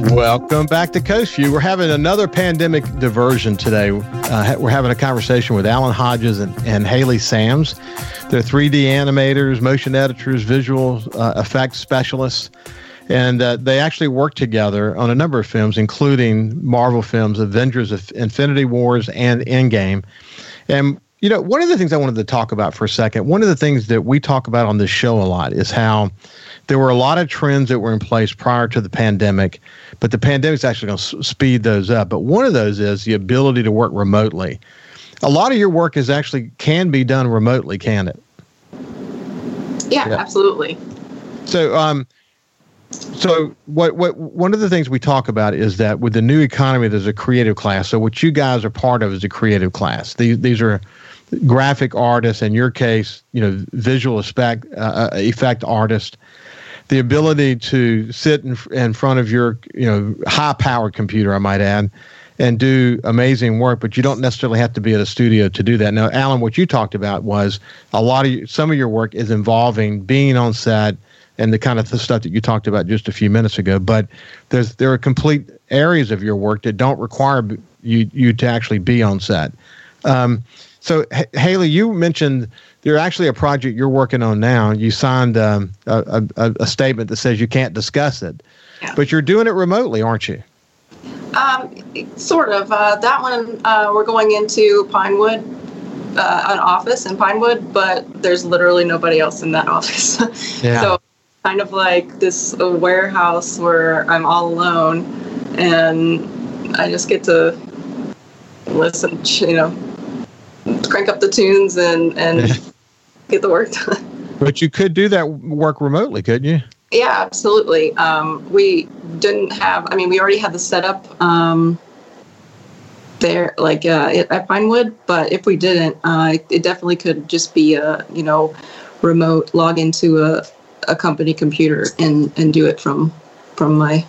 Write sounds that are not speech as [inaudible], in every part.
Welcome back to Coast View. We're having another pandemic diversion today. Uh, we're having a conversation with Alan Hodges and, and Haley Sams. They're 3D animators, motion editors, visual uh, effects specialists, and uh, they actually work together on a number of films, including Marvel films, Avengers, Infinity Wars, and Endgame. And you know, one of the things I wanted to talk about for a second, one of the things that we talk about on this show a lot is how there were a lot of trends that were in place prior to the pandemic, but the pandemic's actually going to speed those up. But one of those is the ability to work remotely a lot of your work is actually can be done remotely, can it? Yeah, yeah. absolutely. So, um, so what what one of the things we talk about is that with the new economy, there's a creative class. So what you guys are part of is a creative class. These these are graphic artist, In your case, you know, visual effect uh, uh effect artists. The ability to sit in, in front of your you know high powered computer, I might add, and do amazing work, but you don't necessarily have to be at a studio to do that. Now, Alan, what you talked about was a lot of some of your work is involving being on set and the kind of the stuff that you talked about just a few minutes ago. But there's there are complete areas of your work that don't require you you to actually be on set. Um, so, H- Haley, you mentioned there's actually a project you're working on now. You signed um, a, a, a, statement that says you can't discuss it, yeah. but you're doing it remotely, aren't you? Um, sort of. Uh, that one, uh, we're going into Pinewood, uh, an office in Pinewood, but there's literally nobody else in that [laughs] office. yeah. So, kind of like this warehouse where I'm all alone, and I just get to listen, you know, crank up the tunes and and get the work done. [laughs] But you could do that work remotely, couldn't you? Yeah, absolutely. Um, we didn't have. I mean, we already had the setup um, there, like uh, at Pinewood. But if we didn't, uh, it definitely could just be a you know remote log into a, a company computer and and do it from from my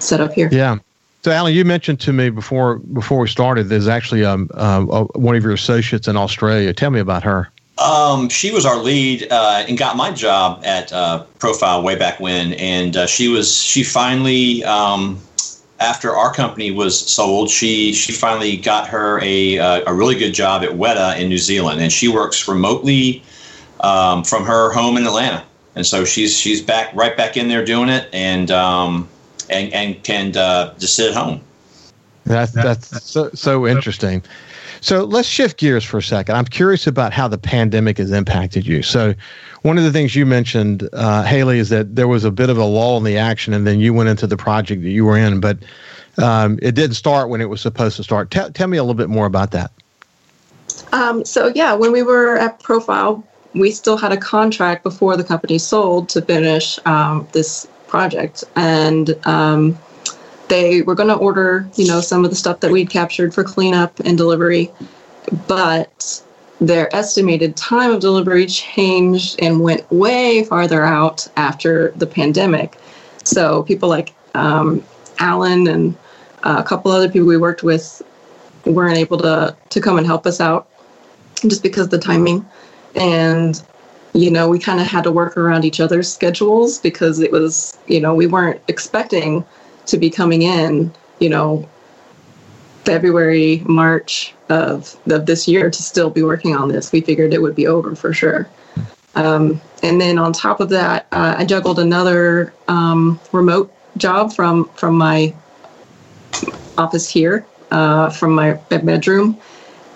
setup here. Yeah. So, Alan, you mentioned to me before before we started. There's actually um, uh, one of your associates in Australia. Tell me about her. Um, she was our lead uh, and got my job at uh, Profile way back when, and uh, she was she finally um, after our company was sold, she she finally got her a uh, a really good job at Weta in New Zealand, and she works remotely um, from her home in Atlanta, and so she's she's back right back in there doing it, and um, and and can uh, just sit at home. That's that's so so interesting. So let's shift gears for a second. I'm curious about how the pandemic has impacted you. So, one of the things you mentioned, uh, Haley, is that there was a bit of a lull in the action, and then you went into the project that you were in, but um, it didn't start when it was supposed to start. T- tell me a little bit more about that. Um, so, yeah, when we were at Profile, we still had a contract before the company sold to finish um, this project, and um, they were going to order, you know, some of the stuff that we'd captured for cleanup and delivery, but their estimated time of delivery changed and went way farther out after the pandemic. So people like um, Alan and uh, a couple other people we worked with weren't able to to come and help us out just because of the timing. And you know, we kind of had to work around each other's schedules because it was, you know, we weren't expecting to be coming in, you know, February, March of, of this year to still be working on this. We figured it would be over for sure. Um, and then on top of that, uh, I juggled another um, remote job from from my office here, uh, from my bedroom.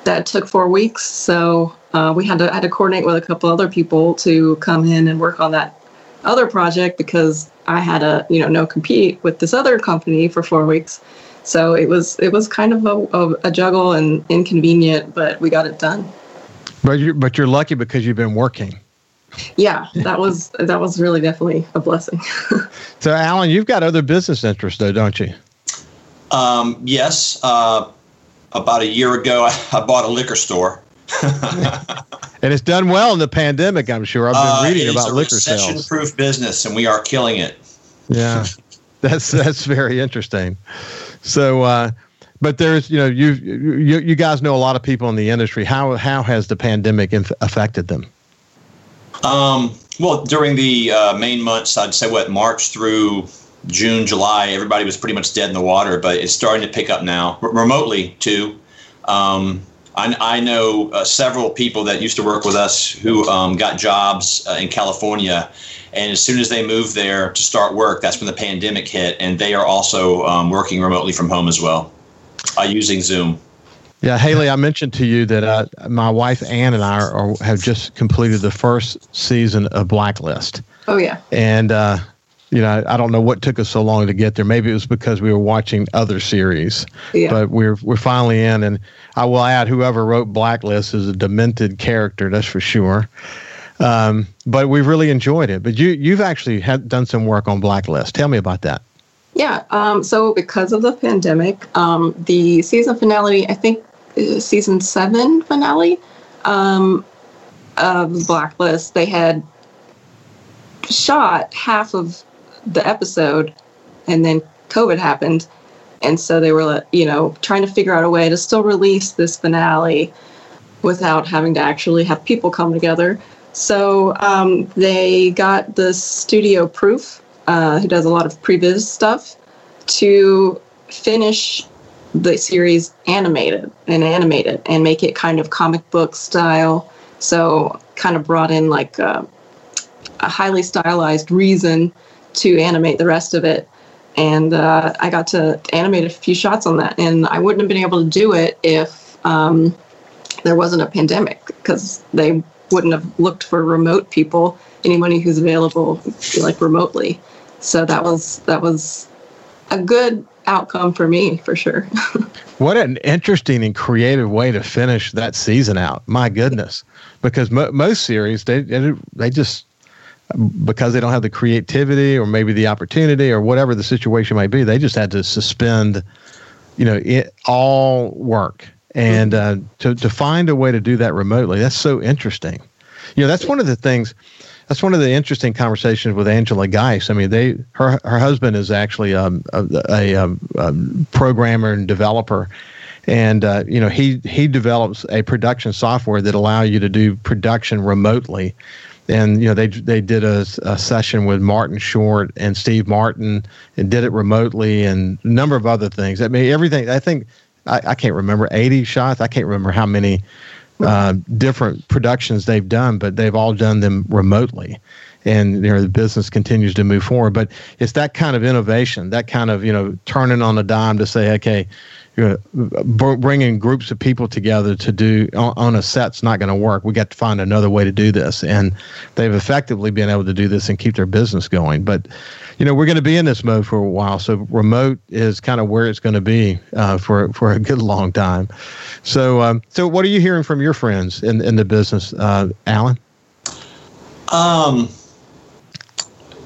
That took four weeks, so uh, we had to had to coordinate with a couple other people to come in and work on that other project because I had a you know no compete with this other company for four weeks. So it was it was kind of a, a, a juggle and inconvenient, but we got it done. But you but you're lucky because you've been working. Yeah, that was that was really definitely a blessing. [laughs] so, Alan, you've got other business interests, though, don't you? Um, yes. Uh, about a year ago, [laughs] I, bought a liquor store [laughs] and it's done well in the pandemic. I'm sure. I've been Uh, reading about liquor sales. It's recession-proof business, and we are killing it. Yeah, [laughs] that's that's very interesting. So, uh, but there's you know you you you guys know a lot of people in the industry. How how has the pandemic inf- affected them? Um, well, during the uh, main months, I'd say what March through June, July, everybody was pretty much dead in the water, but it's starting to pick up now, R- remotely too. Um, I, I know uh, several people that used to work with us who um, got jobs uh, in California, and as soon as they moved there to start work, that's when the pandemic hit, and they are also um, working remotely from home as well, uh, using Zoom. Yeah, Haley, I mentioned to you that uh, my wife Ann and I are, are, have just completed the first season of Blacklist, Oh yeah. and uh, you know I don't know what took us so long to get there. Maybe it was because we were watching other series, Yeah. but we're we're finally in. And I will add, whoever wrote Blacklist is a demented character, that's for sure. Um, but we've really enjoyed it. But you you've actually had done some work on Blacklist. Tell me about that. Yeah. Um, so because of the pandemic, um, the season finale, I think, season seven finale um, of Blacklist, they had shot half of the episode, and then COVID happened, and so they were, you know, trying to figure out a way to still release this finale without having to actually have people come together. So um, they got the studio Proof, uh, who does a lot of previs stuff, to finish the series animated and animate it and make it kind of comic book style. So kind of brought in like a, a highly stylized reason to animate the rest of it. And uh, I got to animate a few shots on that, and I wouldn't have been able to do it if um, there wasn't a pandemic because they wouldn't have looked for remote people, anybody who's available like remotely. So that was that was a good outcome for me for sure. [laughs] What an interesting and creative way to finish that season out. My goodness, because mo- most series they they just because they don't have the creativity or maybe the opportunity or whatever the situation might be, they just had to suspend, you know, it, all work and uh, to to find a way to do that remotely. That's so interesting. You know, that's one of the things. That's one of the interesting conversations with Angela Geis. I mean, they her her husband is actually um, a, a, um, um, programmer and developer, and uh, you know he he develops a production software that allow you to do production remotely. And you know they they did a, a session with Martin Short and Steve Martin and did it remotely and a number of other things. I mean everything. I think I, I can't remember eighty shots. I can't remember how many uh, different productions they've done, but they've all done them remotely. And you know the business continues to move forward, but it's that kind of innovation, that kind of you know turning on a dime to say, okay, you bringing groups of people together to do on, on a set's not going to work. We got to find another way to do this, and they've effectively been able to do this and keep their business going. But you know, we're going to be in this mode for a while, so remote is kind of where it's going to be uh, for for a good long time. So, um, so what are you hearing from your friends in in the business, uh, Alan? Um,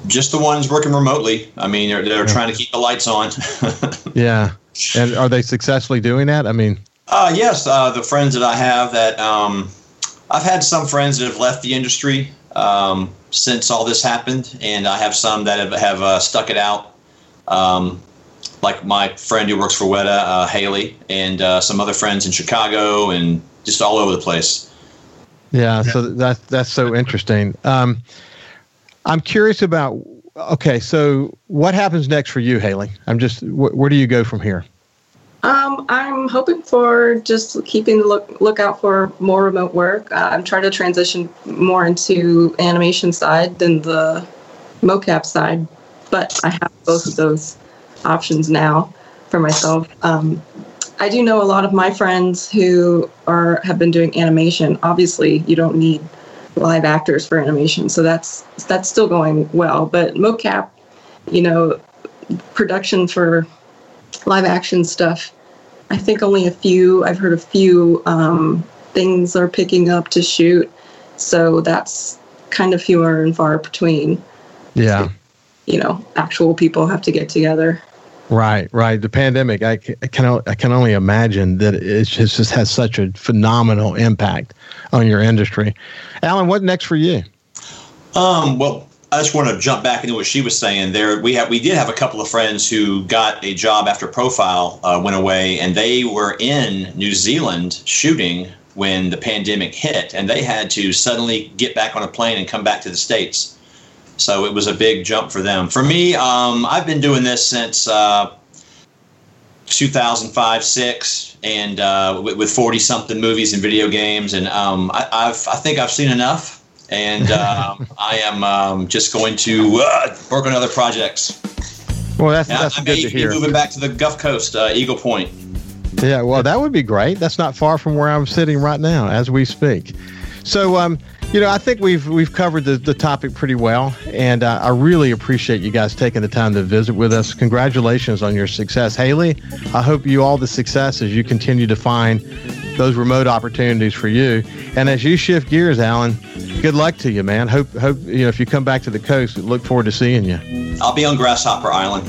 just the ones working remotely. I mean, they're, they're trying to keep the lights on. [laughs] Yeah, and are they successfully doing that? I mean, Uh, yes, uh, the friends that I have that um, I've had some friends that have left the industry um, since all this happened, and I have some that have, have uh, stuck it out. Um, like my friend who works for Weta, uh, Haley, and uh, some other friends in Chicago, and just all over the place. Yeah, so that's that's so interesting. Um, I'm curious about. Okay, so what happens next for you, Haley? I'm just. Wh- where do you go from here? Um, I'm hoping for just keeping the look lookout for more remote work. Uh, I'm trying to transition more into animation side than the mocap side, but I have both of those options now for myself. Um, I do know a lot of my friends who are have been doing animation. Obviously, you don't need live actors for animation, so that's that's still going well. But mocap, you know, production for live action stuff. I think only a few. I've heard a few um, things are picking up to shoot, so that's kind of fewer and far between. Yeah, You know, actual people have to get together. Right, right. The pandemic, I, can I can only imagine that it just, just has such a phenomenal impact on your industry. Alan, what next for you? Um, well, I just want to jump back into what she was saying. There, we have we did have a couple of friends who got a job after Profile uh, went away, and they were in New Zealand shooting when the pandemic hit, and they had to suddenly get back on a plane and come back to the states. So it was a big jump for them. For me, um, I've been doing this since uh, 2005, six, and uh, with 40 something movies and video games, and um, I, have I think I've seen enough and [laughs] um, I am um, just going to uh, work on other projects. Well, that's that's I, good to hear. Moving back to the Gulf Coast, uh, Eagle Point. Yeah, well, that would be great. That's not far from where I'm sitting right now as we speak. So, um, you know, I think we've we've covered the, the topic pretty well, and uh, I really appreciate you guys taking the time to visit with us. Congratulations on your success, Haley. I hope you all the success as you continue to find those remote opportunities for you. And as you shift gears, Alan, good luck to you, man. Hope hope you know if you come back to the coast, look forward to seeing you. I'll be on Grasshopper Island.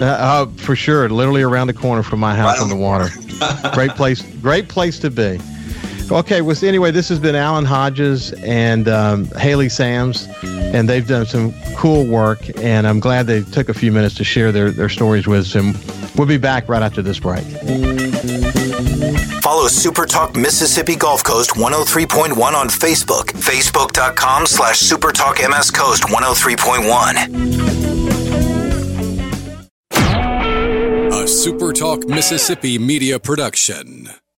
Uh, uh, for sure, literally around the corner from my house right on the water. [laughs] great place, great place to be. Okay, well, anyway, this has been Alan Hodges and um, Haley Sams, and they've done some cool work, and I'm glad they took a few minutes to share their, their stories with us. And we'll be back right after this break. Follow Super Talk Mississippi Gulf Coast 103.1 on Facebook, facebook.com slash Supertalk MS Coast 103.1. A Super Talk Mississippi media production.